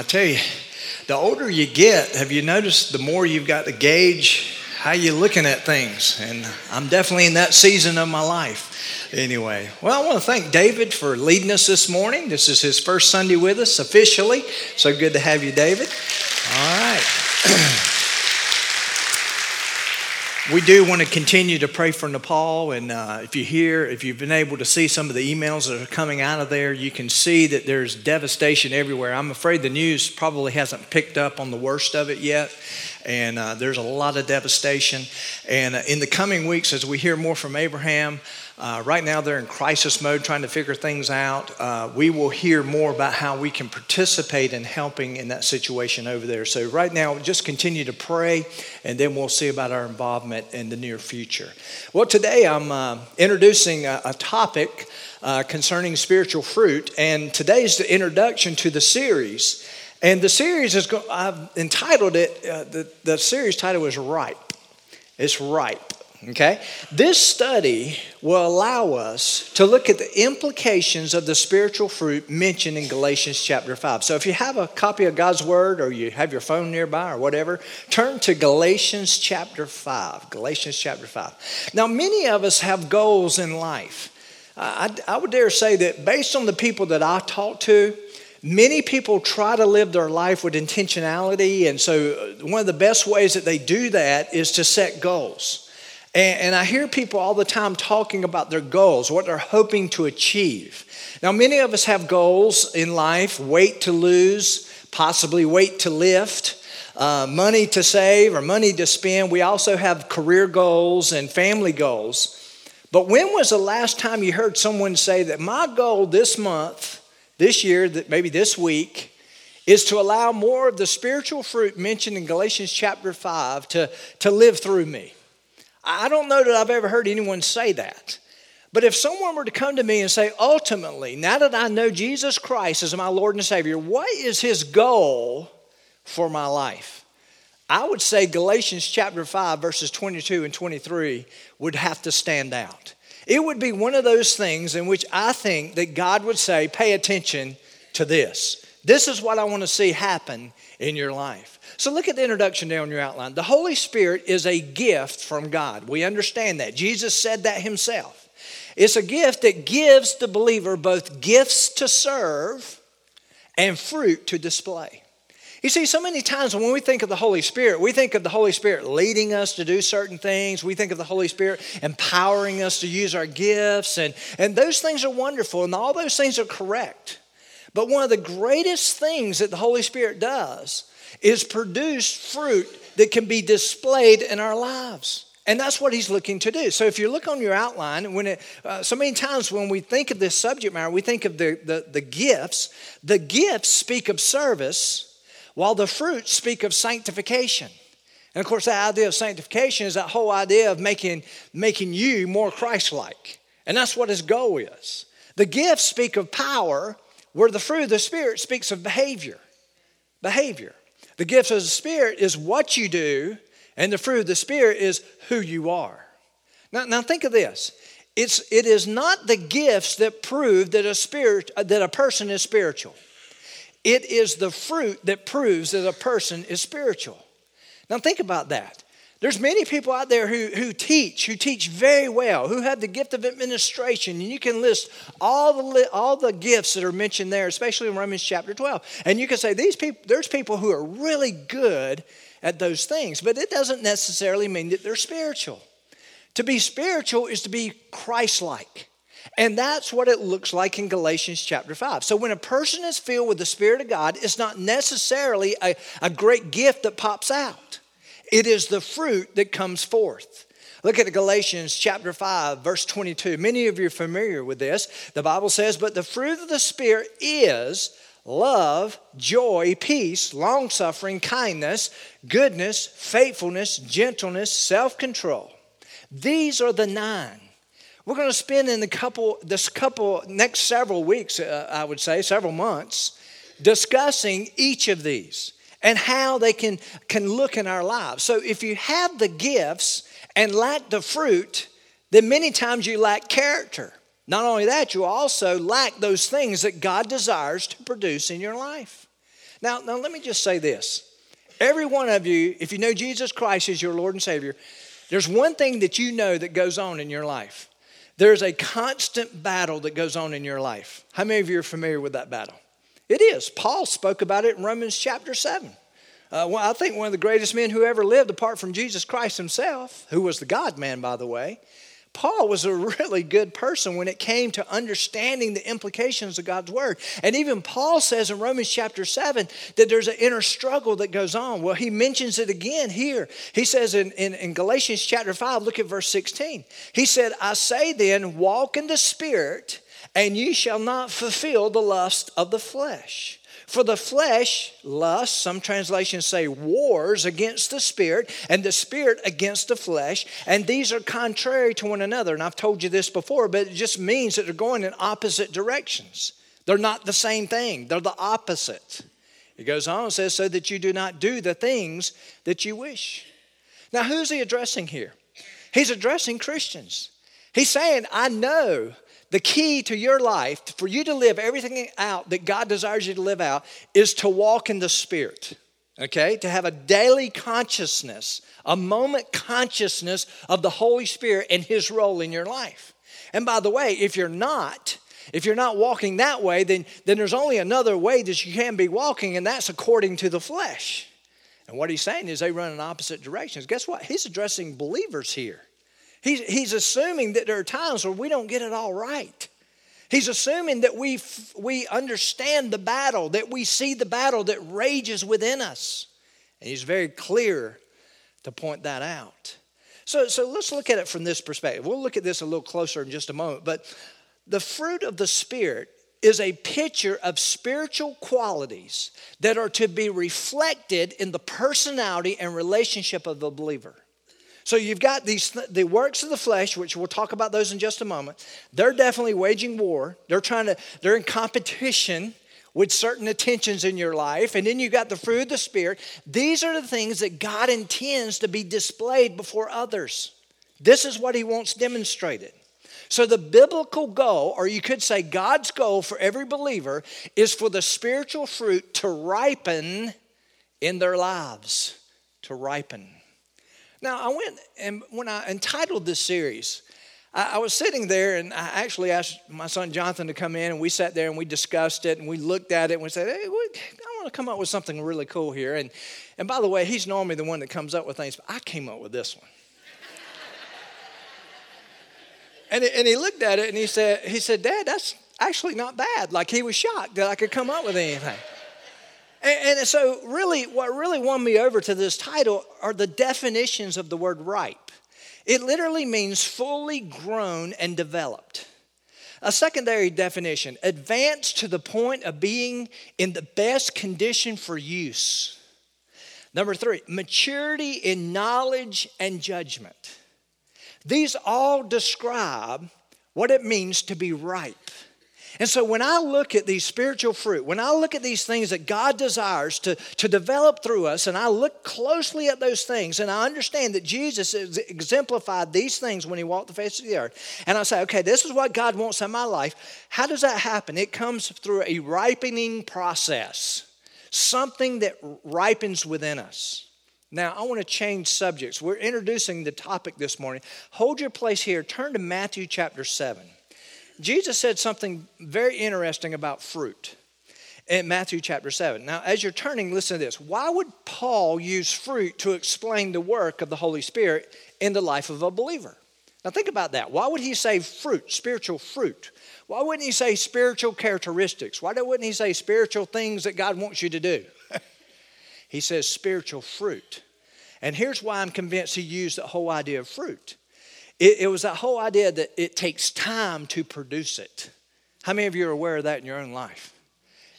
I tell you, the older you get, have you noticed the more you've got to gauge how you're looking at things? And I'm definitely in that season of my life. Anyway, well, I want to thank David for leading us this morning. This is his first Sunday with us officially. So good to have you, David. All right. we do want to continue to pray for Nepal. And uh, if you hear, if you've been able to see some of the emails that are coming out of there, you can see that there's devastation everywhere. I'm afraid the news probably hasn't picked up on the worst of it yet. And uh, there's a lot of devastation. And uh, in the coming weeks, as we hear more from Abraham, uh, right now, they're in crisis mode trying to figure things out. Uh, we will hear more about how we can participate in helping in that situation over there. So, right now, just continue to pray, and then we'll see about our involvement in the near future. Well, today I'm uh, introducing a, a topic uh, concerning spiritual fruit, and today's the introduction to the series. And the series is, go- I've entitled it, uh, the, the series title is Ripe. It's Ripe. Okay? This study will allow us to look at the implications of the spiritual fruit mentioned in Galatians chapter 5. So if you have a copy of God's Word or you have your phone nearby or whatever, turn to Galatians chapter 5. Galatians chapter 5. Now, many of us have goals in life. I, I would dare say that based on the people that I talk to, Many people try to live their life with intentionality, and so uh, one of the best ways that they do that is to set goals. And, and, I hear people all the time talking about their goals, what they're hoping to achieve. Now, many of us have goals in life weight to lose, possibly weight to lift. Uh, money to save or money to spend. We also have career goals and family goals. But when was the last time you heard someone say that my goal this month, this year, that maybe this week, is to allow more of the spiritual fruit mentioned in Galatians chapter 5 to, to live through me? I don't know that I've ever heard anyone say that. But if someone were to come to me and say, ultimately, now that I know Jesus Christ as my Lord and Savior, what is his goal for my life? I would say Galatians chapter 5, verses 22 and 23 would have to stand out. It would be one of those things in which I think that God would say, pay attention to this. This is what I want to see happen in your life. So look at the introduction there on your outline. The Holy Spirit is a gift from God. We understand that. Jesus said that himself. It's a gift that gives the believer both gifts to serve and fruit to display. You see, so many times when we think of the Holy Spirit, we think of the Holy Spirit leading us to do certain things. We think of the Holy Spirit empowering us to use our gifts, and, and those things are wonderful, and all those things are correct. But one of the greatest things that the Holy Spirit does is produce fruit that can be displayed in our lives. And that's what he's looking to do. So if you look on your outline, when it, uh, so many times when we think of this subject matter, we think of the, the, the gifts. The gifts speak of service, while the fruits speak of sanctification. And of course, that idea of sanctification is that whole idea of making, making you more Christ like. And that's what his goal is. The gifts speak of power, where the fruit of the Spirit speaks of behavior. Behavior. The gifts of the Spirit is what you do, and the fruit of the Spirit is who you are. Now, now think of this. It's, it is not the gifts that prove that a, spirit, that a person is spiritual. It is the fruit that proves that a person is spiritual. Now think about that. There's many people out there who, who teach, who teach very well, who have the gift of administration, and you can list all the, all the gifts that are mentioned there, especially in Romans chapter 12. And you can say, these people, there's people who are really good at those things, but it doesn't necessarily mean that they're spiritual. To be spiritual is to be Christ like. And that's what it looks like in Galatians chapter 5. So when a person is filled with the Spirit of God, it's not necessarily a, a great gift that pops out. It is the fruit that comes forth. Look at Galatians chapter 5, verse 22. Many of you are familiar with this. The Bible says, But the fruit of the Spirit is love, joy, peace, long suffering, kindness, goodness, faithfulness, gentleness, self control. These are the nine. We're going to spend in the couple, this couple, next several weeks, uh, I would say, several months, discussing each of these and how they can, can look in our lives. So if you have the gifts and lack the fruit, then many times you lack character. Not only that, you also lack those things that God desires to produce in your life. Now, now let me just say this. Every one of you, if you know Jesus Christ as your Lord and Savior, there's one thing that you know that goes on in your life. There's a constant battle that goes on in your life. How many of you are familiar with that battle? It is. Paul spoke about it in Romans chapter 7. Uh, well, I think one of the greatest men who ever lived, apart from Jesus Christ himself, who was the God man, by the way, Paul was a really good person when it came to understanding the implications of God's word. And even Paul says in Romans chapter 7 that there's an inner struggle that goes on. Well, he mentions it again here. He says in, in, in Galatians chapter 5, look at verse 16. He said, I say then, walk in the spirit, and ye shall not fulfill the lust of the flesh. For the flesh lusts, some translations say wars against the spirit, and the spirit against the flesh, and these are contrary to one another. And I've told you this before, but it just means that they're going in opposite directions. They're not the same thing, they're the opposite. It goes on and says, so that you do not do the things that you wish. Now, who's he addressing here? He's addressing Christians. He's saying, I know the key to your life, for you to live everything out that God desires you to live out, is to walk in the Spirit. Okay? To have a daily consciousness, a moment consciousness of the Holy Spirit and His role in your life. And by the way, if you're not, if you're not walking that way, then, then there's only another way that you can be walking, and that's according to the flesh. And what he's saying is they run in opposite directions. Guess what? He's addressing believers here. He's, he's assuming that there are times where we don't get it all right. He's assuming that we, we understand the battle, that we see the battle that rages within us. And he's very clear to point that out. So, so let's look at it from this perspective. We'll look at this a little closer in just a moment. But the fruit of the Spirit is a picture of spiritual qualities that are to be reflected in the personality and relationship of the believer. So you've got these the works of the flesh, which we'll talk about those in just a moment. They're definitely waging war. They're trying to, they're in competition with certain attentions in your life. And then you've got the fruit of the Spirit. These are the things that God intends to be displayed before others. This is what He wants demonstrated. So, the biblical goal, or you could say God's goal for every believer, is for the spiritual fruit to ripen in their lives. To ripen. Now, I went and when I entitled this series, I, I, was sitting there and I actually asked my son Jonathan to come in and we sat there and we discussed it and we looked at it and we said, hey, I want to come up with something really cool here. And, and by the way, he's normally the one that comes up with things, but I came up with this one. and, and he looked at it and he said, he said, Dad, that's actually not bad. Like he was shocked that I could come up with anything. And, and so, really, what really won me over to this title are the definitions of the word ripe. It literally means fully grown and developed. A secondary definition advanced to the point of being in the best condition for use. Number three, maturity in knowledge and judgment. These all describe what it means to be ripe. And so when I look at these spiritual fruit, when I look at these things that God desires to, to develop through us, and I look closely at those things, and I understand that Jesus exemplified these things when he walked the face of the earth, and I say, okay, this is what God wants in my life. How does that happen? It comes through a ripening process, something that ripens within us. Now, I want to change subjects. We're introducing the topic this morning. Hold your place here. Turn to Matthew chapter 7. Jesus said something very interesting about fruit in Matthew chapter 7. Now, as you're turning, listen to this. Why would Paul use fruit to explain the work of the Holy Spirit in the life of a believer? Now, think about that. Why would he say fruit, spiritual fruit? Why wouldn't he say spiritual characteristics? Why wouldn't he say spiritual things that God wants you to do? he says spiritual fruit. And here's why I'm convinced he used the whole idea of fruit. It, it was that whole idea that it takes time to produce it. How many of you are aware of that in your own life?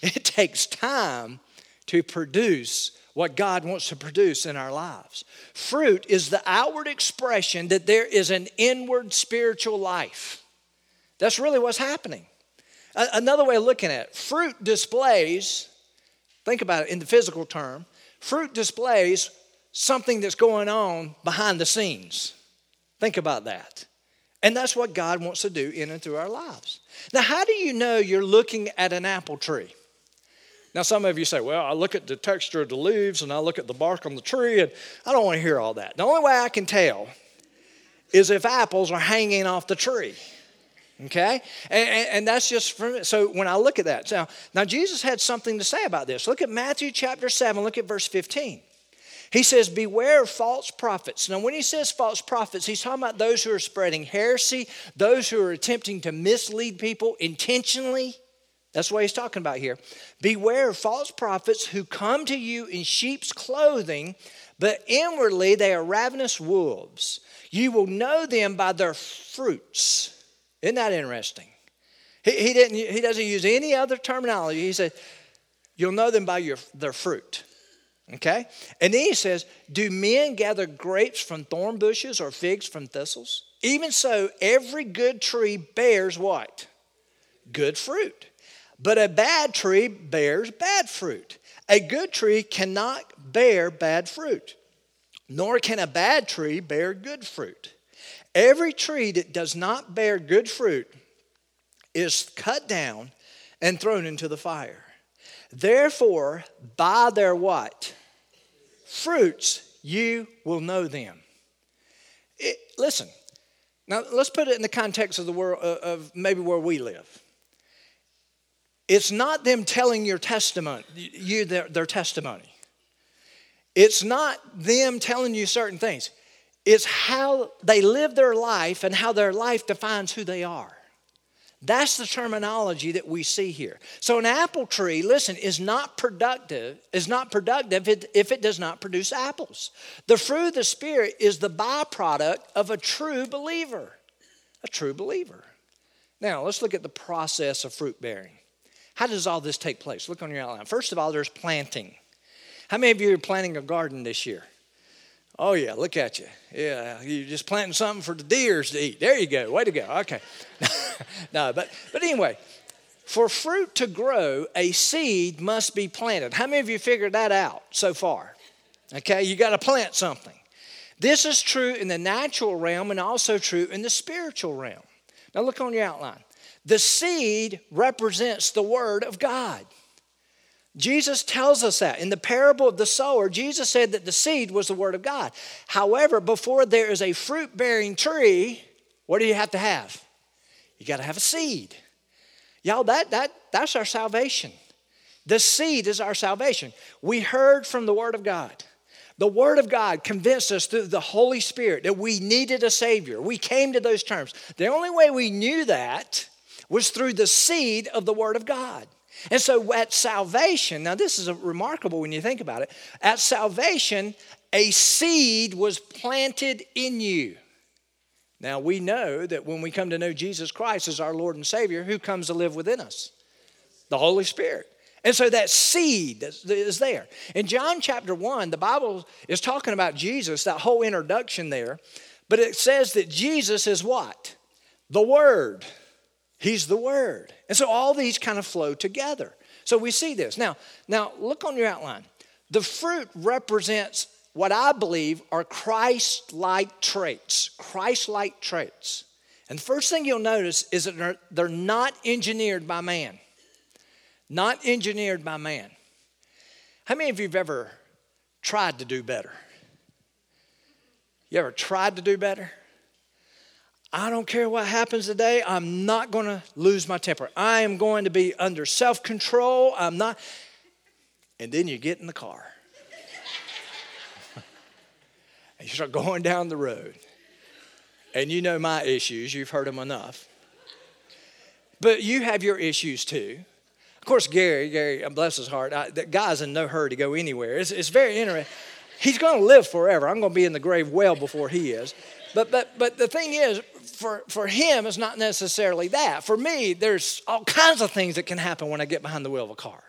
It takes time to produce what God wants to produce in our lives. Fruit is the outward expression that there is an inward spiritual life. That's really what's happening. Another way of looking at it, fruit displays, think about it in the physical term, fruit displays something that's going on behind the scenes. Think about that. And that's what God wants to do in and through our lives. Now, how do you know you're looking at an apple tree? Now, some of you say, well, I look at the texture of the leaves and I look at the bark on the tree, and I don't want to hear all that. The only way I can tell is if apples are hanging off the tree. Okay? And, and, and that's just from so when I look at that. So now Jesus had something to say about this. Look at Matthew chapter 7, look at verse 15. He says, Beware of false prophets. Now, when he says false prophets, he's talking about those who are spreading heresy, those who are attempting to mislead people intentionally. That's what he's talking about here. Beware of false prophets who come to you in sheep's clothing, but inwardly they are ravenous wolves. You will know them by their fruits. Isn't that interesting? He, he, didn't, he doesn't use any other terminology. He said, You'll know them by your, their fruit. Okay? And then he says, Do men gather grapes from thorn bushes or figs from thistles? Even so, every good tree bears what? Good fruit. But a bad tree bears bad fruit. A good tree cannot bear bad fruit nor can a bad tree bear good fruit. Every tree that does not bear good fruit is cut down and thrown into the fire. Therefore, by their what? Fruits you will know them. It, listen, now let's put it in the context of the world uh, of maybe where we live. It's not them telling your testimony, you their, their testimony. It's not them telling you certain things, it's how they live their life and how their life defines who they are. That's the terminology that we see here. So an apple tree, listen, is not productive, is not productive if it does not produce apples. The fruit of the Spirit is the byproduct of a true believer. A true believer. Now, let's look at the process of fruit bearing. How does all this take place? Look on your outline. First of all, there's planting. How many of you are planting a garden this year? Oh, yeah, look at you. Yeah, you're just planting something for the deers to eat. There you go. Way to go. Okay. no, but, but anyway, for fruit to grow, a seed must be planted. How many of you figured that out so far? Okay, you got to plant something. This is true in the natural realm and also true in the spiritual realm. Now, look on your outline. The seed represents the Word of God. Jesus tells us that. In the parable of the sower, Jesus said that the seed was the word of God. However, before there is a fruit bearing tree, what do you have to have? You got to have a seed. Y'all, that, that, that's our salvation. The seed is our salvation. We heard from the word of God. The Word of God convinced us through the Holy Spirit that we needed a Savior. We came to those terms. The only way we knew that was through the seed of the Word of God. And so at salvation, now this is remarkable when you think about it. At salvation, a seed was planted in you. Now we know that when we come to know Jesus Christ as our Lord and Savior, who comes to live within us? The Holy Spirit. And so that seed is there. In John chapter 1, the Bible is talking about Jesus, that whole introduction there. But it says that Jesus is what? The Word. He's the Word. And so all these kind of flow together. So we see this. Now, now look on your outline. The fruit represents what I believe are Christ like traits. Christ like traits. And the first thing you'll notice is that they're, they're not engineered by man. Not engineered by man. How many of you have ever tried to do better? You ever tried to do better? I don't care what happens today. I'm not going to lose my temper. I am going to be under self control. I'm not. And then you get in the car and you start going down the road. And you know my issues, you've heard them enough. But you have your issues too. Of course, Gary, Gary, uh, bless his heart, I, that guy's in no hurry to go anywhere. It's, it's very interesting. He's going to live forever. I'm going to be in the grave well before he is. But, but, but the thing is, for, for him, it's not necessarily that. For me, there's all kinds of things that can happen when I get behind the wheel of a car.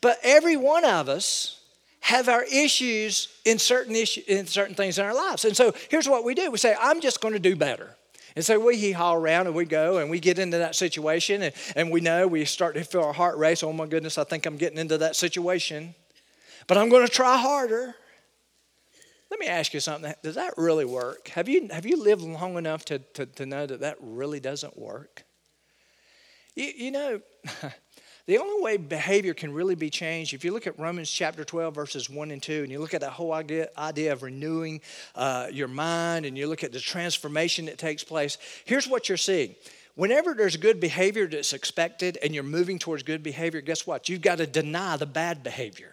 But every one of us have our issues in certain issue, in certain things in our lives. And so here's what we do. We say, I'm just going to do better. And so we hee haw around and we go and we get into that situation and, and we know we start to feel our heart race. Oh my goodness, I think I'm getting into that situation. But I'm going to try harder. Let me ask you something. Does that really work? Have you, have you lived long enough to, to, to know that that really doesn't work? You, you know, The only way behavior can really be changed, if you look at Romans chapter 12, verses 1 and 2, and you look at that whole idea, idea of renewing uh, your mind, and you look at the transformation that takes place, here's what you're seeing. Whenever there's good behavior that's expected and you're moving towards good behavior, guess what? You've got to deny the bad behavior.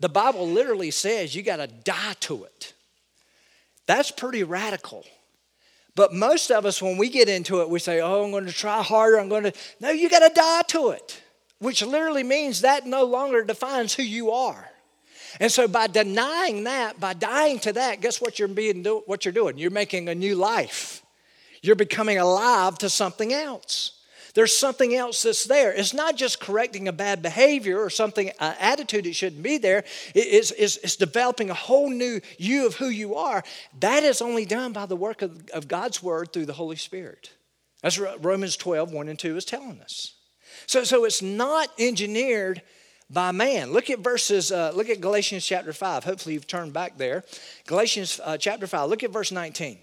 The Bible literally says you got to die to it. That's pretty radical. But most of us, when we get into it, we say, Oh, I'm going to try harder. I'm going to. No, you got to die to it, which literally means that no longer defines who you are. And so, by denying that, by dying to that, guess what you're being what you're doing? You're making a new life. You're becoming alive to something else. There's something else that's there. It's not just correcting a bad behavior or something, uh, attitude that shouldn't be there. it's, it's, it's, developing a whole new you of who you are. That is only done by the work of, of God's word through the Holy Spirit. That's Romans 12, 1 and 2 is telling us. So, so it's not engineered by man. Look at verses, uh, look at Galatians chapter 5. Hopefully you've turned back there. Galatians uh, chapter 5, look at verse 19.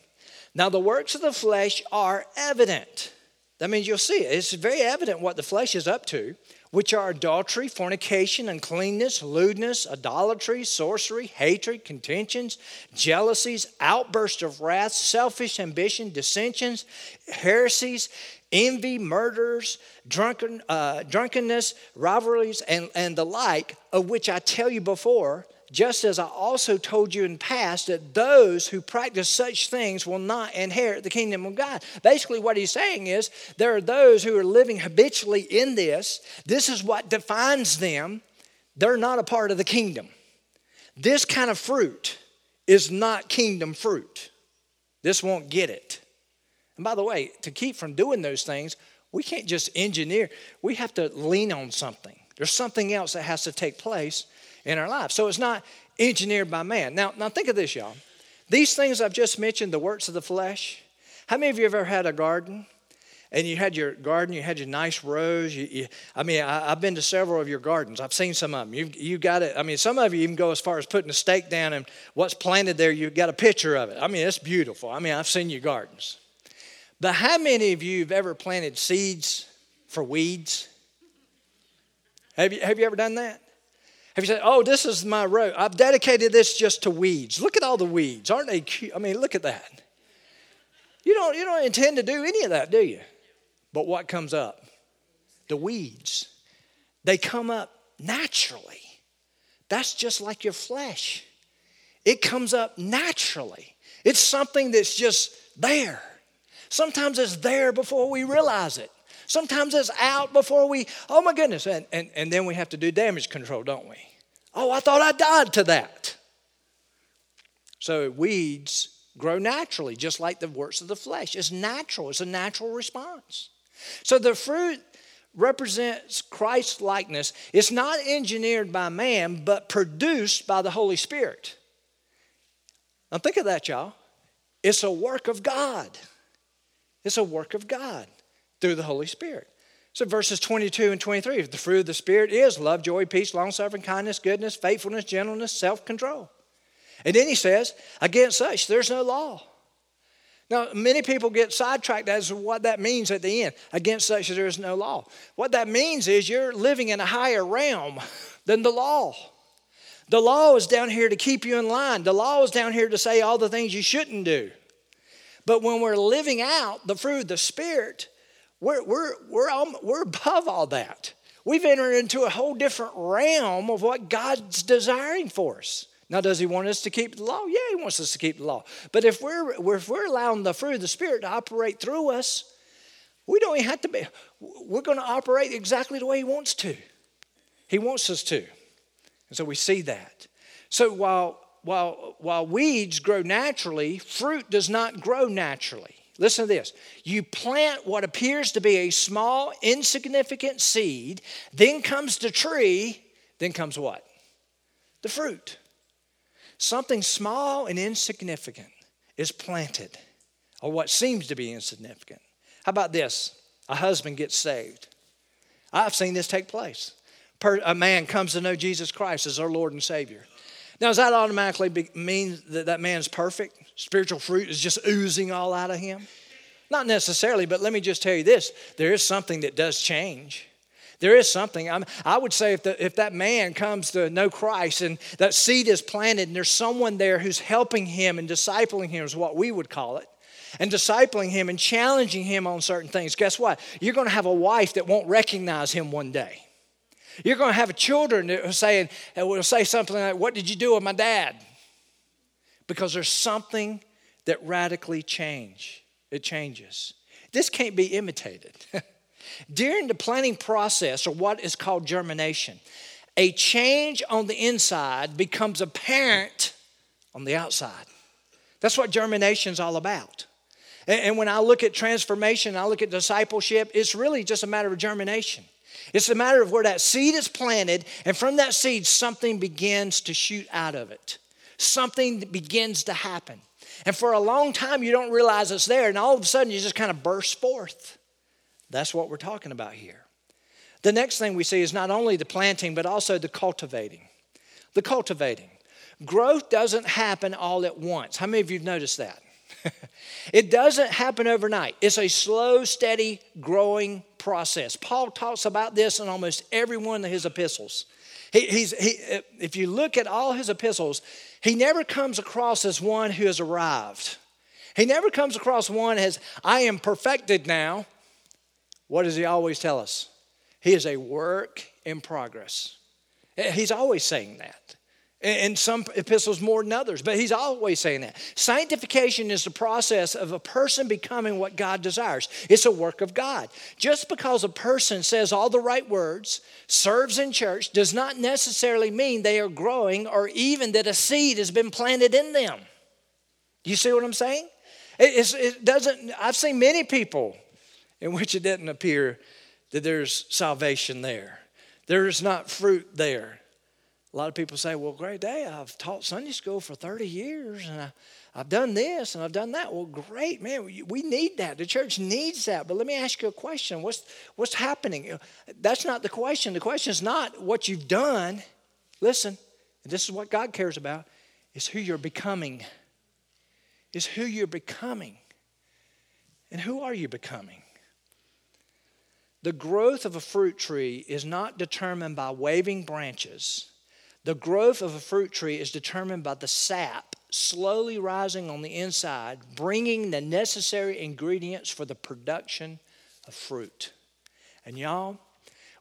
Now the works of the flesh are evident that means you'll see it. It's very evident what the flesh is up to, which are adultery, fornication, uncleanness, lewdness, idolatry, sorcery, hatred, contentions, jealousies, outbursts of wrath, selfish ambition, dissensions, heresies, envy, murders, drunken, uh, drunkenness, rivalries, and, and the like, of which I tell you before just as I also told you in past that those who practice such things will not inherit the kingdom of God. Basically, what he's saying is there are those who are living habitually in this. This is what defines them. They're not a part of the kingdom. This kind of fruit is not kingdom fruit. This won't get it. And by the way, to keep from doing those things, we can't just engineer, we have to lean on something. There's something else that has to take place in our lives. So it's not engineered by man. Now, now think of this, y'all. These things I've just mentioned, the works of the flesh. How many of you have ever had a garden? And you had your garden, you had your nice rows. You, you, I mean, I, have been to several of your gardens. I've seen some of them. You've, you got it. I mean, some of you even go as far as putting a stake down and what's planted there, you've got a picture of it. I mean, it's beautiful. I mean, I've seen your gardens. But how many of you have ever planted seeds for weeds? Have you, have you ever done that? Have you said, oh, this is my row? I've dedicated this just to weeds. Look at all the weeds. Aren't they cute? I mean, look at that. You don't, you don't intend to do any of that, do you? But what comes up? The weeds. They come up naturally. That's just like your flesh. It comes up naturally. It's something that's just there. Sometimes it's there before we realize it. Sometimes it's out before we, oh my goodness. And, and, and then we have to do damage control, don't we? Oh, I thought I died to that. So weeds grow naturally, just like the works of the flesh. It's natural, it's a natural response. So the fruit represents Christ's likeness. It's not engineered by man, but produced by the Holy Spirit. Now think of that, y'all. It's a work of God. It's a work of God through the Holy Spirit. So verses 22 and 23, the fruit of the Spirit is love, joy, peace, long suffering, kindness, goodness, faithfulness, gentleness, self control. And then he says, against such, there's no law. Now, many people get sidetracked as to what that means at the end. Against such, there is no law. What that means is you're living in a higher realm than the law. The law is down here to keep you in line, the law is down here to say all the things you shouldn't do. But when we're living out the fruit of the Spirit, we're, we're, we're, we're above all that. We've entered into a whole different realm of what God's desiring for us. Now, does He want us to keep the law? Yeah, He wants us to keep the law. But if we're, if we're allowing the fruit of the Spirit to operate through us, we don't even have to be, we're going to operate exactly the way He wants to. He wants us to. And so we see that. So while, while, while weeds grow naturally, fruit does not grow naturally. Listen to this. You plant what appears to be a small, insignificant seed, then comes the tree, then comes what? The fruit. Something small and insignificant is planted, or what seems to be insignificant. How about this? A husband gets saved. I've seen this take place. A man comes to know Jesus Christ as our Lord and Savior. Now, does that automatically mean that that man's perfect? Spiritual fruit is just oozing all out of him? Not necessarily, but let me just tell you this there is something that does change. There is something. I'm, i would say if, the, if that man comes to know Christ and that seed is planted and there's someone there who's helping him and discipling him, is what we would call it, and discipling him and challenging him on certain things, guess what? You're going to have a wife that won't recognize him one day. You're going to have a children that are saying, will say something like, What did you do with my dad? Because there's something that radically change. It changes. This can't be imitated. During the planting process, or what is called germination, a change on the inside becomes apparent on the outside. That's what germination is all about. And when I look at transformation, I look at discipleship, it's really just a matter of germination. It's a matter of where that seed is planted, and from that seed, something begins to shoot out of it. Something begins to happen. And for a long time, you don't realize it's there, and all of a sudden, you just kind of burst forth. That's what we're talking about here. The next thing we see is not only the planting, but also the cultivating. The cultivating. Growth doesn't happen all at once. How many of you have noticed that? it doesn't happen overnight. It's a slow, steady, growing process. Paul talks about this in almost every one of his epistles. He, he's, he, uh, if you look at all his epistles, he never comes across as one who has arrived. He never comes across one as, I am perfected now. What does he always tell us? He is a work in progress. He's always saying that. In some epistles more than others, but he's always saying that. Sanctification is the process of a person becoming what God desires. It's a work of God. Just because a person says all the right words, serves in church, does not necessarily mean they are growing or even that a seed has been planted in them. You see what I'm saying? It, it doesn't, I've seen many people in which it doesn't appear that there's salvation there, there's not fruit there. A lot of people say, well, great day. I've taught Sunday school for 30 years and I, have done this and I've done that. Well, great, man. We, need that. The church needs that. But let me ask you a question what's, what's happening? That's not the question. The question is not what you've done. Listen, this is what God cares about, is who you're becoming. Is who you're becoming. And who are you becoming? The growth of a fruit tree is not determined by waving branches the growth of a fruit tree is determined by the sap slowly rising on the inside, bringing the necessary ingredients for the production of fruit. And y'all,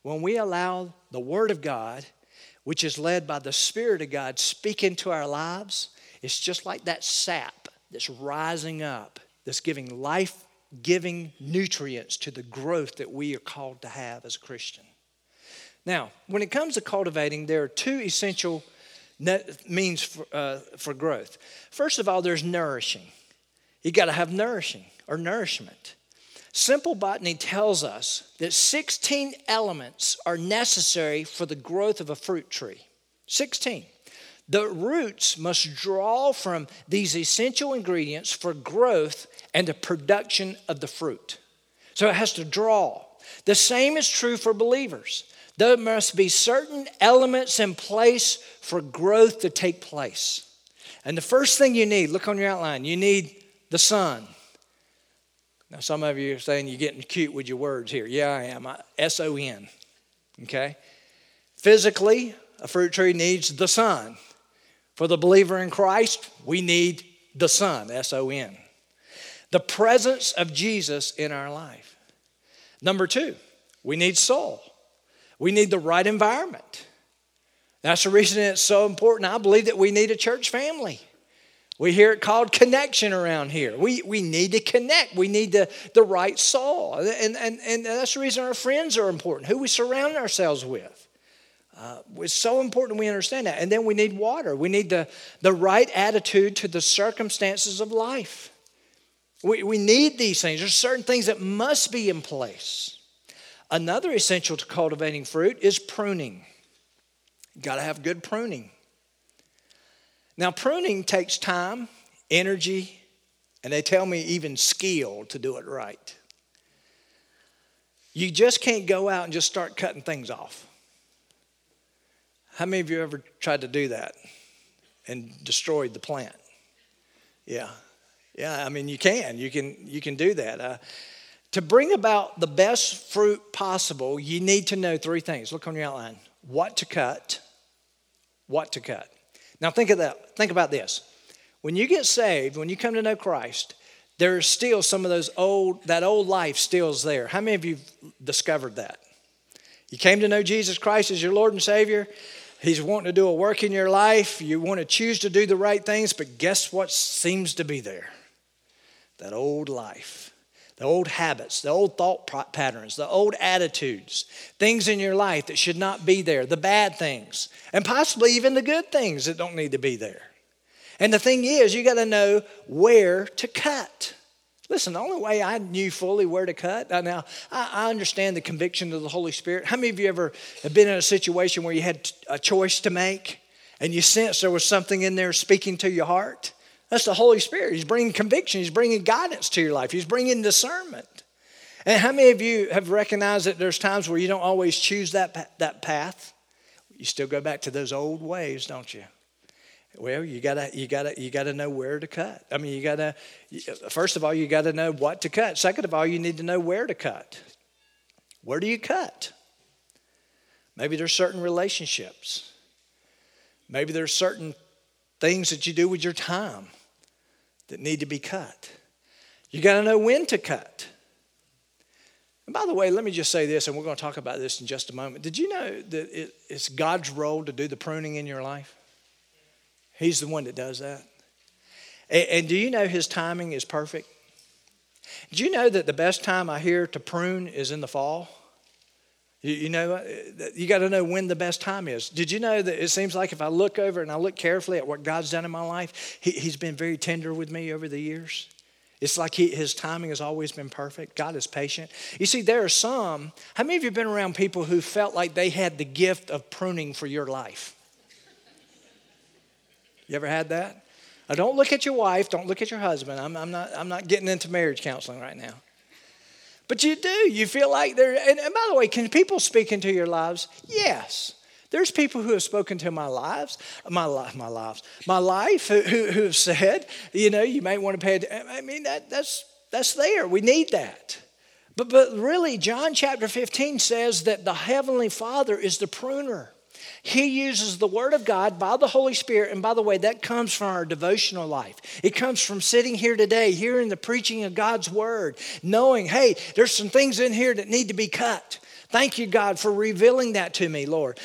when we allow the Word of God, which is led by the Spirit of God, speak into our lives, it's just like that sap that's rising up, that's giving life giving nutrients to the growth that we are called to have as a Christian. Now, when it comes to cultivating, there are two essential means for, uh, for growth. First of all, there's nourishing. You got to have nourishing or nourishment. Simple botany tells us that 16 elements are necessary for the growth of a fruit tree. 16. The roots must draw from these essential ingredients for growth and the production of the fruit. So it has to draw. The same is true for believers. There must be certain elements in place for growth to take place. And the first thing you need, look on your outline, you need the sun. Now, some of you are saying you're getting cute with your words here. Yeah, I am. S O N. Okay? Physically, a fruit tree needs the sun. For the believer in Christ, we need the sun, S O N. The presence of Jesus in our life. Number two, we need soul. We need the right environment. That's the reason it's so important. I believe that we need a church family. We hear it called connection around here. We, we need to connect. We need the, the right soul. And, and, and that's the reason our friends are important, who we surround ourselves with. Uh, it's so important we understand that. And then we need water. We need the, the right attitude to the circumstances of life. We, we need these things. There's certain things that must be in place. Another essential to cultivating fruit is pruning. You got to have good pruning. Now, pruning takes time, energy, and they tell me even skill to do it right. You just can't go out and just start cutting things off. How many of you ever tried to do that and destroyed the plant? Yeah. Yeah, I mean you can. You can you can do that. Uh, To bring about the best fruit possible, you need to know three things. Look on your outline what to cut, what to cut. Now, think, of that. think about this. When you get saved, when you come to know Christ, there's still some of those old, that old life still is there. How many of you discovered that? You came to know Jesus Christ as your Lord and Savior. He's wanting to do a work in your life. You want to choose to do the right things, but guess what seems to be there? That old life, the old habits, the old thought patterns, the old attitudes, things in your life that should not be there, the bad things, and possibly even the good things that don't need to be there. And the thing is, you got to know where to cut. Listen, the only way I knew fully where to cut, uh, now I, understand the conviction of the Holy Spirit. How many of you ever have been in a situation where you had a choice to make and you sensed there was something in there speaking to your heart? That's the Holy Spirit. He's bringing conviction, He's bringing guidance to your life, He's bringing discernment. And how many of you have recognized that there's times where you don't always choose that, that path? You still go back to those old ways, don't you? Well, you gotta, you gotta, you gotta know where to cut. I mean, you gotta. First of all, you gotta know what to cut. Second of all, you need to know where to cut. Where do you cut? Maybe there's certain relationships. Maybe there's certain things that you do with your time that need to be cut. You got to know when to cut. And by the way, let me just say this, and we're going to talk about this in just a moment. Did you know that it's God's role to do the pruning in your life? He's the one that does that. And, and do you know his timing is perfect? Do you know that the best time I hear to prune is in the fall? You, you know, uh, you got to know when the best time is. Did you know that it seems like if I look over and I look carefully at what God's done in my life, he, He's been very tender with me over the years? It's like he, his timing has always been perfect. God is patient. You see, there are some. How many of you have been around people who felt like they had the gift of pruning for your life? You ever had that? Now, don't look at your wife, don't look at your husband. I'm, I'm, not, I'm not getting into marriage counseling right now. But you do. You feel like they're, and, and by the way, can people speak into your lives? Yes. There's people who have spoken to my lives, my life, my lives, my life, who, who, who have said, you know, you might want to pay. I mean, that, that's that's there. We need that. But but really, John chapter 15 says that the heavenly Father is the pruner. He uses the Word of God by the Holy Spirit. And by the way, that comes from our devotional life. It comes from sitting here today, hearing the preaching of God's Word, knowing, hey, there's some things in here that need to be cut. Thank you, God, for revealing that to me, Lord,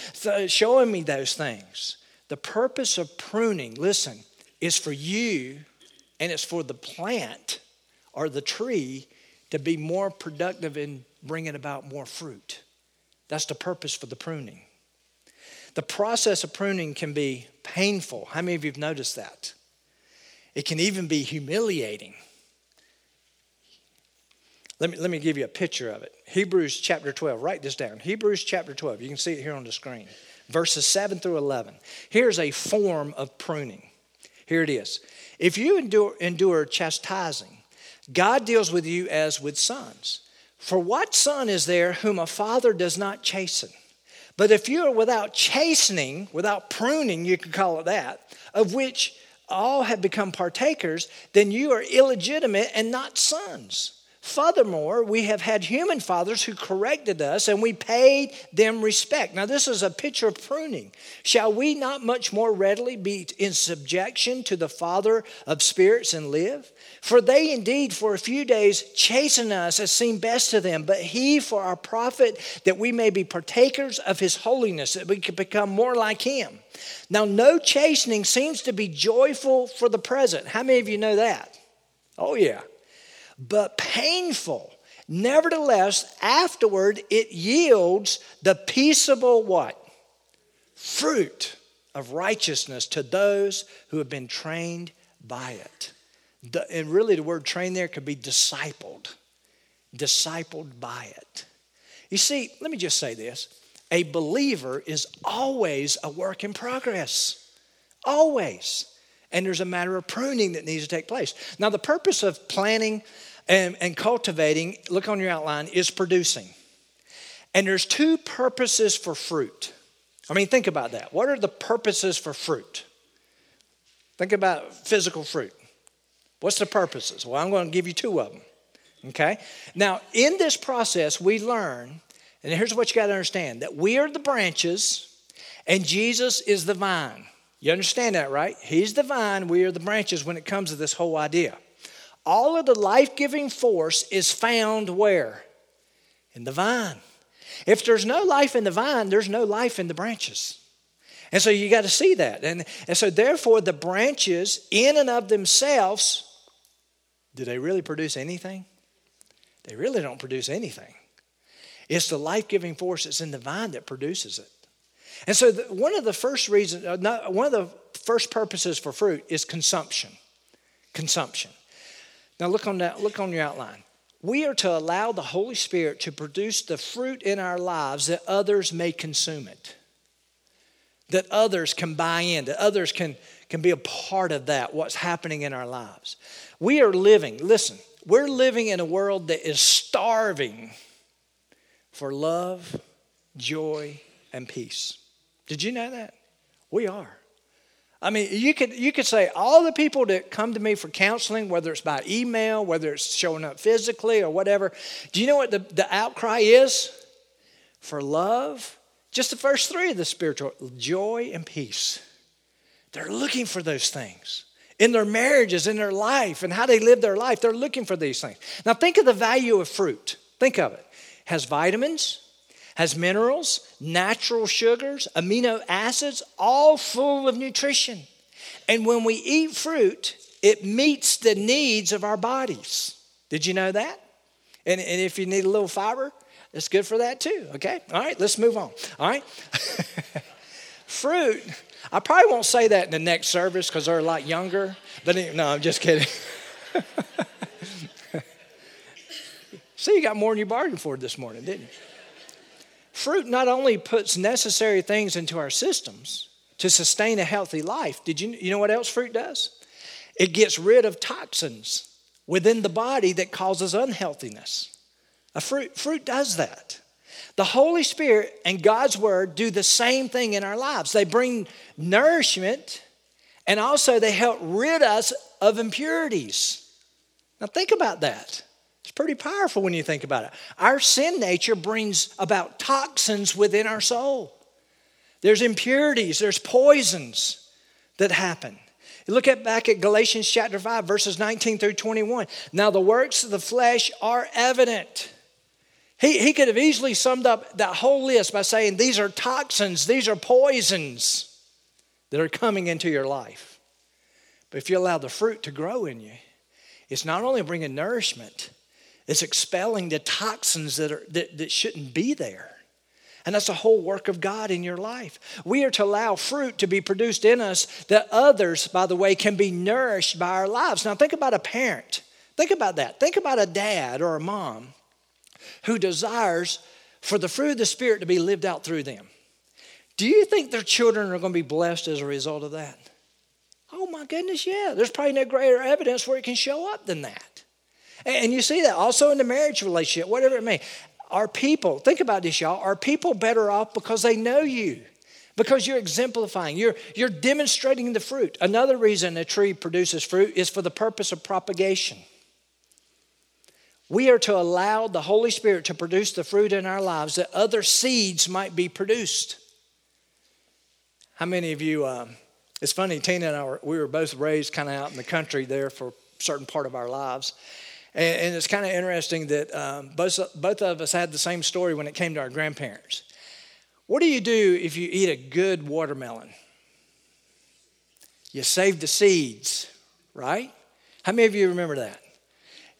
showing me those things. The purpose of pruning, listen, is for you and it's for the plant or the tree to be more productive in bringing about more fruit. That's the purpose for the pruning. The process of pruning can be painful. How many of you have noticed that? It can even be humiliating. Let me, let me give you a picture of it. Hebrews chapter 12. Write this down. Hebrews chapter 12. You can see it here on the screen. Verses 7 through 11. Here's a form of pruning. Here it is. If you endure, endure chastising, God deals with you as with sons. For what son is there whom a father does not chasten? But if you are without chastening, without pruning, you could call it that, of which all have become partakers, then you are illegitimate and not sons. Furthermore, we have had human fathers who corrected us and we paid them respect. Now, this is a picture of pruning. Shall we not much more readily be in subjection to the Father of spirits and live? For they indeed for a few days chasten us as seemed best to them, but He for our profit, that we may be partakers of His holiness, that we can become more like Him. Now, no chastening seems to be joyful for the present. How many of you know that? Oh, yeah but painful. Nevertheless, afterward it yields the peaceable what? Fruit of righteousness to those who have been trained by it. The, and really, the word trained there could be discipled, discipled by it. You see, let me just say this a believer is always a work in progress. Always and there's a matter of pruning that needs to take place. Now, the purpose of planting and, and cultivating, look on your outline, is producing. And there's two purposes for fruit. I mean, think about that. What are the purposes for fruit? Think about physical fruit. What's the purposes? Well, I'm going to give you two of them. Okay? Now, in this process, we learn, and here's what you got to understand that we are the branches and Jesus is the vine. You understand that, right? He's the vine, we are the branches when it comes to this whole idea. All of the life giving force is found where? In the vine. If there's no life in the vine, there's no life in the branches. And so you got to see that. And, and so, therefore, the branches, in and of themselves, do they really produce anything? They really don't produce anything. It's the life giving force that's in the vine that produces it. And so, the, one of the first reasons, uh, not, one of the first purposes for fruit is consumption. Consumption. Now, look on that. Look on your outline. We are to allow the Holy Spirit to produce the fruit in our lives that others may consume it, that others can buy in, that others can, can be a part of that, what's happening in our lives. We are living, listen, we're living in a world that is starving for love, joy, and peace. Did you know that? We are. I mean, you could, you could say all the people that come to me for counseling, whether it's by email, whether it's showing up physically or whatever, do you know what the, the outcry is? For love, just the first three of the spiritual joy and peace. They're looking for those things in their marriages, in their life, and how they live their life. They're looking for these things. Now, think of the value of fruit. Think of it. it has vitamins, has minerals, natural sugars, amino acids, all full of nutrition. And when we eat fruit, it meets the needs of our bodies. Did you know that? And, and if you need a little fiber, it's good for that too, okay? All right, let's move on. All right? fruit, I probably won't say that in the next service because they're a lot younger. But no, I'm just kidding. See, you got more than you bargained for this morning, didn't you? Fruit not only puts necessary things into our systems to sustain a healthy life, did you, you know what else fruit does? It gets rid of toxins within the body that causes unhealthiness. A fruit, fruit does that. The Holy Spirit and God's Word do the same thing in our lives. They bring nourishment and also they help rid us of impurities. Now, think about that pretty powerful when you think about it. Our sin nature brings about toxins within our soul. There's impurities, there's poisons that happen. Look at back at Galatians chapter 5, verses 19 through 21. Now the works of the flesh are evident. He, he could have easily summed up that whole list by saying, These are toxins, these are poisons that are coming into your life. But if you allow the fruit to grow in you, it's not only bringing nourishment, it's expelling the toxins that, are, that, that shouldn't be there. And that's the whole work of God in your life. We are to allow fruit to be produced in us that others, by the way, can be nourished by our lives. Now, think about a parent. Think about that. Think about a dad or a mom who desires for the fruit of the Spirit to be lived out through them. Do you think their children are going to be blessed as a result of that? Oh, my goodness, yeah. There's probably no greater evidence where it can show up than that. And you see that also in the marriage relationship, whatever it may. Are people, think about this, y'all, are people better off because they know you? Because you're exemplifying, you're, you're demonstrating the fruit. Another reason a tree produces fruit is for the purpose of propagation. We are to allow the Holy Spirit to produce the fruit in our lives that other seeds might be produced. How many of you, um, it's funny, Tina and I, were, we were both raised kind of out in the country there for a certain part of our lives. And, and it's kind of interesting that um, both, both of us had the same story when it came to our grandparents. What do you do if you eat a good watermelon? You save the seeds, right? How many of you remember that?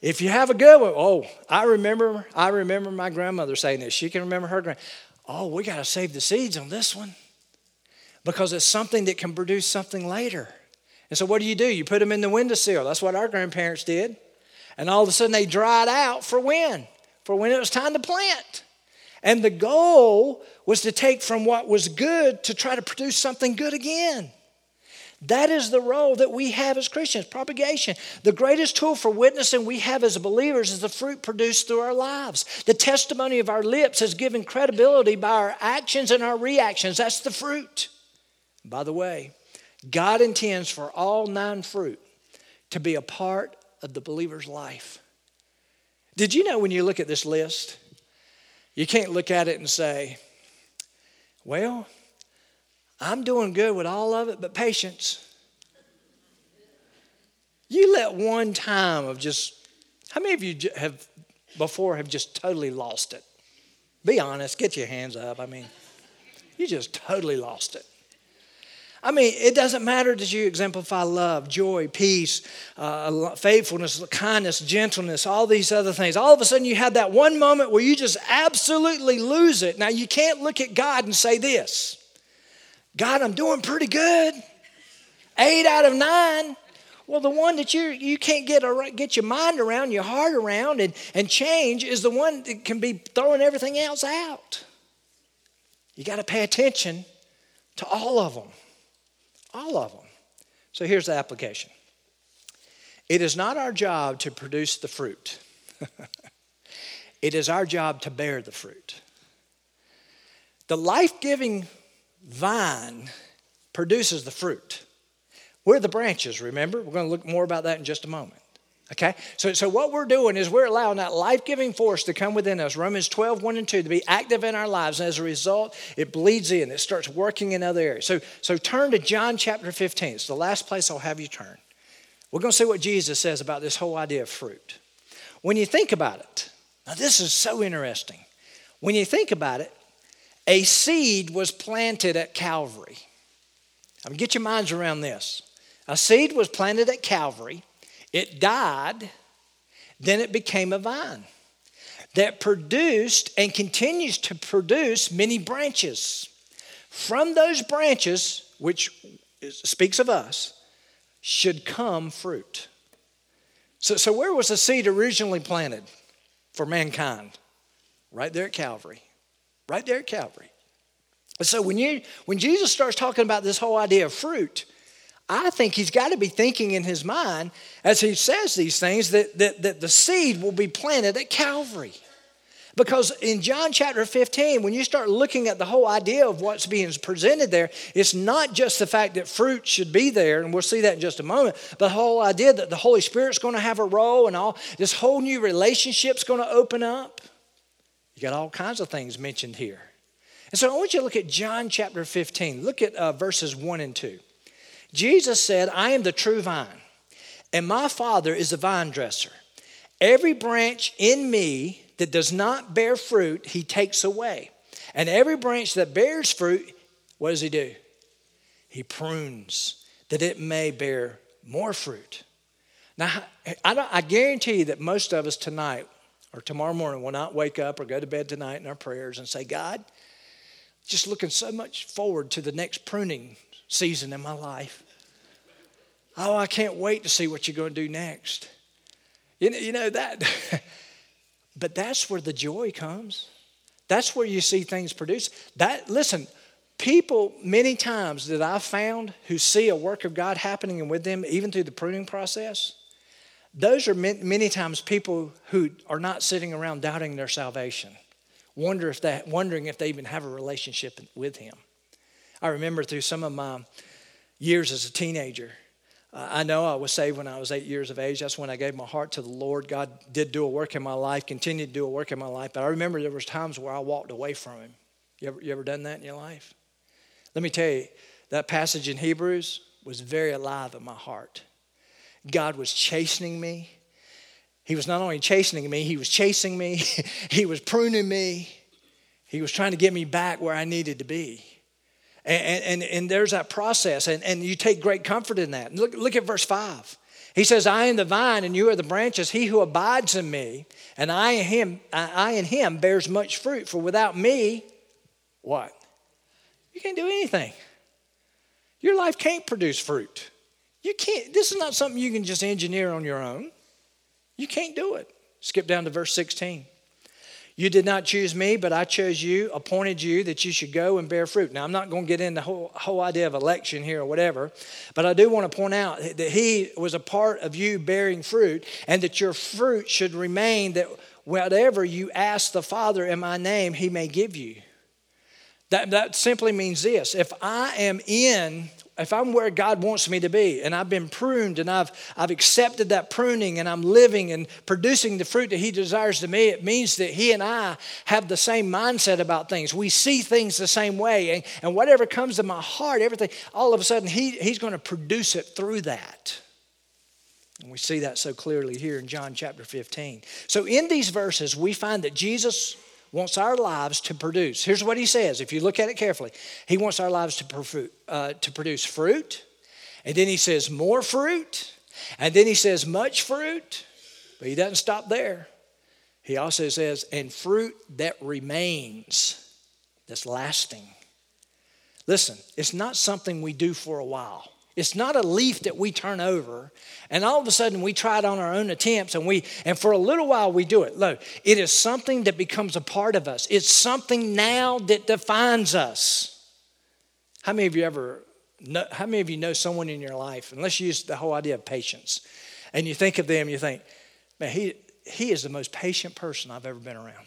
If you have a good one, oh, I remember, I remember my grandmother saying this. She can remember her grand. Oh, we got to save the seeds on this one because it's something that can produce something later. And so, what do you do? You put them in the windowsill. That's what our grandparents did. And all of a sudden they dried out for when? For when it was time to plant. And the goal was to take from what was good to try to produce something good again. That is the role that we have as Christians propagation. The greatest tool for witnessing we have as believers is the fruit produced through our lives. The testimony of our lips is given credibility by our actions and our reactions. That's the fruit. By the way, God intends for all nine fruit to be a part of the believer's life. Did you know when you look at this list, you can't look at it and say, well, I'm doing good with all of it, but patience. You let one time of just, how many of you have before have just totally lost it? Be honest, get your hands up. I mean, you just totally lost it. I mean, it doesn't matter that you exemplify love, joy, peace, uh, faithfulness, kindness, gentleness, all these other things. All of a sudden, you have that one moment where you just absolutely lose it. Now, you can't look at God and say this God, I'm doing pretty good. Eight out of nine. Well, the one that you, you can't get, a, get your mind around, your heart around, and, and change is the one that can be throwing everything else out. You got to pay attention to all of them. All of them. So here's the application it is not our job to produce the fruit, it is our job to bear the fruit. The life giving vine produces the fruit. We're the branches, remember? We're going to look more about that in just a moment. Okay? So, so what we're doing is we're allowing that life giving force to come within us, Romans 12, 1 and 2, to be active in our lives. And as a result, it bleeds in, it starts working in other areas. So, so turn to John chapter 15. It's the last place I'll have you turn. We're going to see what Jesus says about this whole idea of fruit. When you think about it, now this is so interesting. When you think about it, a seed was planted at Calvary. I mean, get your minds around this. A seed was planted at Calvary it died, then it became a vine that produced and continues to produce many branches. From those branches, which speaks of us, should come fruit. So, so where was the seed originally planted for mankind? Right there at Calvary. Right there at Calvary. so when you when Jesus starts talking about this whole idea of fruit, I think he's got to be thinking in his mind as he says these things that, that, that the seed will be planted at Calvary. Because in John chapter 15, when you start looking at the whole idea of what's being presented there, it's not just the fact that fruit should be there, and we'll see that in just a moment, but the whole idea that the Holy Spirit's going to have a role and all this whole new relationship's going to open up. You got all kinds of things mentioned here. And so I want you to look at John chapter 15. Look at uh, verses 1 and 2. Jesus said, I am the true vine, and my Father is the vine dresser. Every branch in me that does not bear fruit, he takes away. And every branch that bears fruit, what does he do? He prunes that it may bear more fruit. Now, I, I, guarantee you that most of us tonight or tomorrow morning will not wake up or go to bed tonight in our prayers and say, God, just looking so much forward to the next pruning season in my life. Oh, I can't wait to see what you're going to do next. You know, you know that. but that's where the joy comes. That's where you see things produce. That listen, people many times that I've found who see a work of God happening with them, even through the pruning process, those are many times people who are not sitting around doubting their salvation, wonder if they, wondering if they even have a relationship with Him. I remember through some of my years as a teenager, I know I was saved when I was eight years of age. That's when I gave my heart to the Lord. God did do a work in my life, continued to do a work in my life. But I remember there was times where I walked away from Him. You ever, you ever done that in your life? Let me tell you, that passage in Hebrews was very alive in my heart. God was chastening me. He was not only chastening me, He was chasing me, He was pruning me, He was trying to get me back where I needed to be. And, and, and there's that process, and, and you take great comfort in that. Look, look at verse 5. He says, I am the vine and you are the branches. He who abides in me and I in him, I in him bears much fruit. For without me, what? You can't do anything. Your life can't produce fruit. You can't, this is not something you can just engineer on your own. You can't do it. Skip down to verse 16. You did not choose me, but I chose you, appointed you that you should go and bear fruit. Now, I'm not going to get into the whole, whole idea of election here or whatever, but I do want to point out that He was a part of you bearing fruit and that your fruit should remain that whatever you ask the Father in my name, He may give you. That, that simply means this if I am in if I'm where God wants me to be and I've been pruned and I've, I've accepted that pruning and I'm living and producing the fruit that He desires to me, it means that He and I have the same mindset about things. We see things the same way. And, and whatever comes to my heart, everything, all of a sudden he, He's going to produce it through that. And we see that so clearly here in John chapter 15. So in these verses, we find that Jesus wants our lives to produce. Here's what he says, if you look at it carefully. He wants our lives to, uh, to produce fruit, and then he says more fruit, and then he says much fruit, but he doesn't stop there. He also says, and fruit that remains, that's lasting. Listen, it's not something we do for a while. It's not a leaf that we turn over and all of a sudden we try it on our own attempts and we and for a little while we do it. Look, it is something that becomes a part of us. It's something now that defines us. How many of you ever know, how many of you know someone in your life, and let's use the whole idea of patience, and you think of them, you think, man, he he is the most patient person I've ever been around.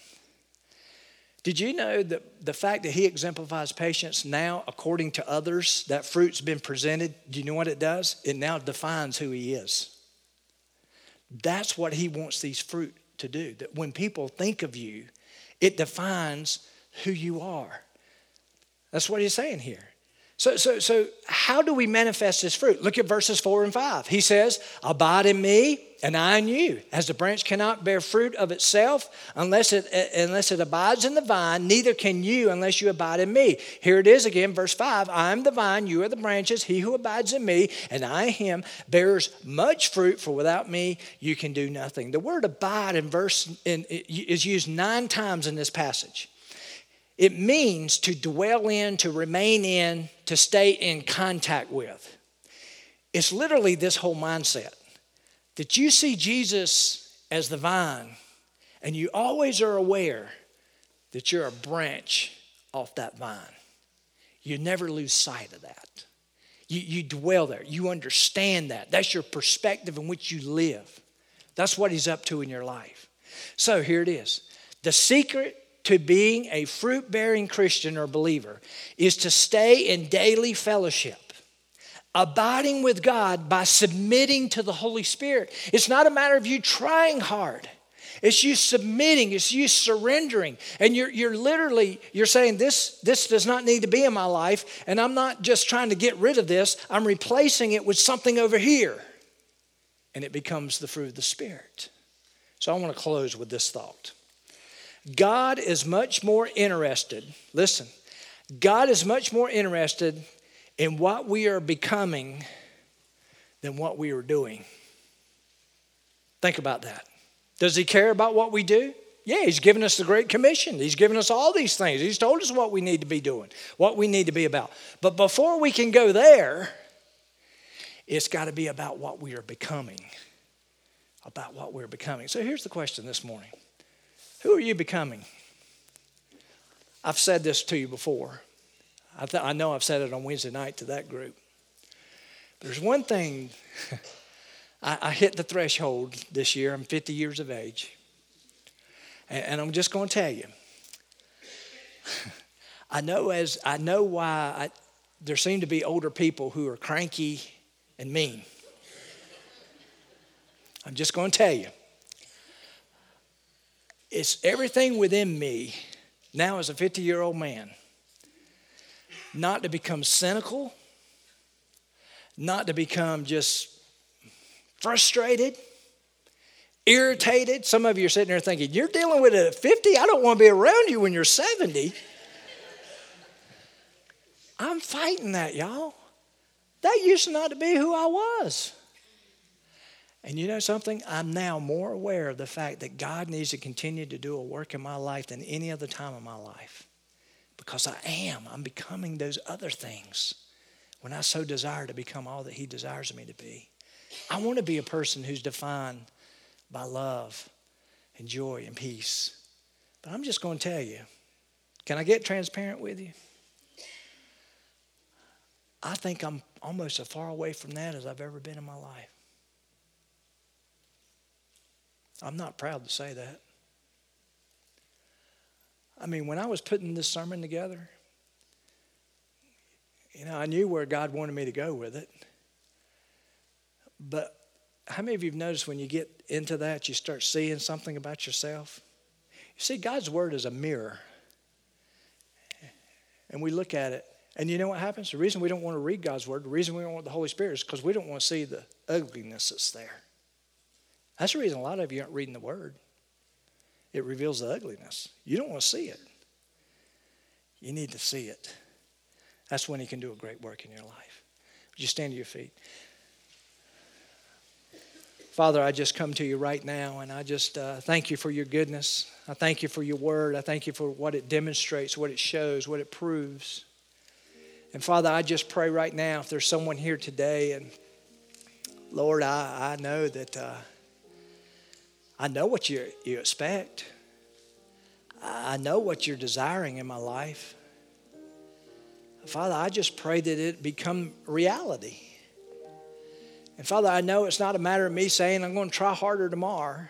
Did you know that the fact that he exemplifies patience now, according to others, that fruit's been presented? Do you know what it does? It now defines who he is. That's what he wants these fruit to do. That when people think of you, it defines who you are. That's what he's saying here. So, so, so how do we manifest this fruit? Look at verses four and five. He says, Abide in me, and I in you. As the branch cannot bear fruit of itself unless it, unless it abides in the vine, neither can you unless you abide in me. Here it is again, verse 5 I am the vine, you are the branches. He who abides in me, and I him, bears much fruit, for without me you can do nothing. The word abide in verse in, is used nine times in this passage. It means to dwell in, to remain in, to stay in contact with. It's literally this whole mindset that you see Jesus as the vine, and you always are aware that you're a branch off that vine. You never lose sight of that. You, you dwell there, you understand that. That's your perspective in which you live. That's what He's up to in your life. So here it is. The secret to being a fruit bearing Christian or believer is to stay in daily fellowship abiding with God by submitting to the Holy Spirit. It's not a matter of you trying hard. It's you submitting, it's you surrendering. And you're, you're literally, you're saying, this, this does not need to be in my life, and I'm not just trying to get rid of this, I'm replacing it with something over here. And it becomes the fruit of the Spirit. So I want to close with this thought. God is much more interested, listen, God is much more interested in what we are becoming than what we are doing. Think about that. Does he care about what we do? Yeah, he's given us the Great Commission. He's given us all these things. He's told us what we need to be doing, what we need to be about. But before we can go there, it's got to be about what we are becoming. About what we're becoming. So here's the question this morning Who are you becoming? I've said this to you before. I, th- I know I've said it on Wednesday night to that group. There's one thing, I, I, hit the threshold this year. I'm 50 years of age. And, and I'm just going to tell you. I know as I know why I, there seem to be older people who are cranky and mean. I'm just going to tell you. It's everything within me now as a 50 year old man not to become cynical, not to become just frustrated, irritated. Some of you are sitting there thinking, You're dealing with it at 50? I don't want to be around you when you're 70. I'm fighting that, y'all. That used not to be who I was. And you know something? I'm now more aware of the fact that God needs to continue to do a work in my life than any other time in my life because I am. I'm becoming those other things when I so desire to become all that He desires me to be. I want to be a person who's defined by love and joy and peace. But I'm just going to tell you can I get transparent with you? I think I'm almost as far away from that as I've ever been in my life. I'm not proud to say that. I mean, when I was putting this sermon together, You know, I knew where God wanted me to go with it. But how many of you have noticed when you get into that, you start seeing something about yourself? You see, God's Word is a mirror. And we look at it. And you know what happens? The reason we don't want to read God's Word, the reason we don't want the Holy Spirit is because we don't want to see the ugliness that's there. That's the reason a lot of you aren't reading the Word. It reveals the ugliness. You don't want to see it. You need to see it. That's when He can do a great work in your life. Would you stand to your feet? Father, I just come to you right now and I just uh, thank you for your goodness. I thank you for your word. I thank you for what it demonstrates, what it shows, what it proves. And Father, I just pray right now if there's someone here today, and Lord, I, I know that uh, I know what you, you expect, I know what you're desiring in my life. Father, I just pray that it become reality. And Father, I know it's not a matter of me saying I'm going to try harder tomorrow.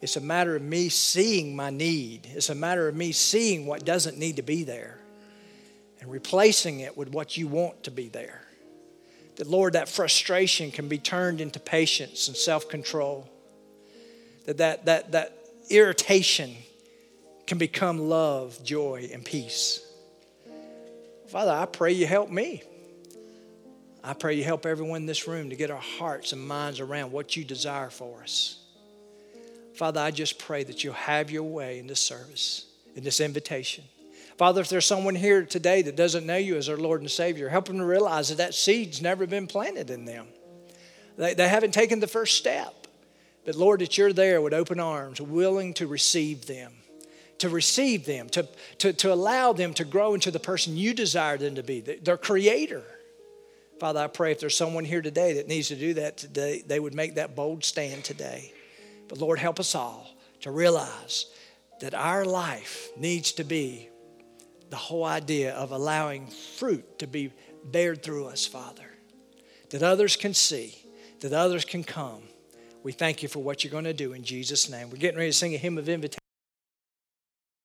It's a matter of me seeing my need. It's a matter of me seeing what doesn't need to be there and replacing it with what you want to be there. That, Lord, that frustration can be turned into patience and self control. That, that, that, that irritation can become love, joy, and peace. Father, I pray you help me. I pray you help everyone in this room to get our hearts and minds around what you desire for us. Father, I just pray that you'll have your way in this service, in this invitation. Father, if there's someone here today that doesn't know you as their Lord and Savior, help them to realize that that seed's never been planted in them. They, they haven't taken the first step. But Lord, that you're there with open arms, willing to receive them, to receive them, to, to, to allow them to grow into the person you desire them to be, their creator. Father, I pray if there's someone here today that needs to do that today, they would make that bold stand today. But Lord, help us all to realize that our life needs to be the whole idea of allowing fruit to be bared through us, Father, that others can see, that others can come. We thank you for what you're going to do in Jesus' name. We're getting ready to sing a hymn of invitation.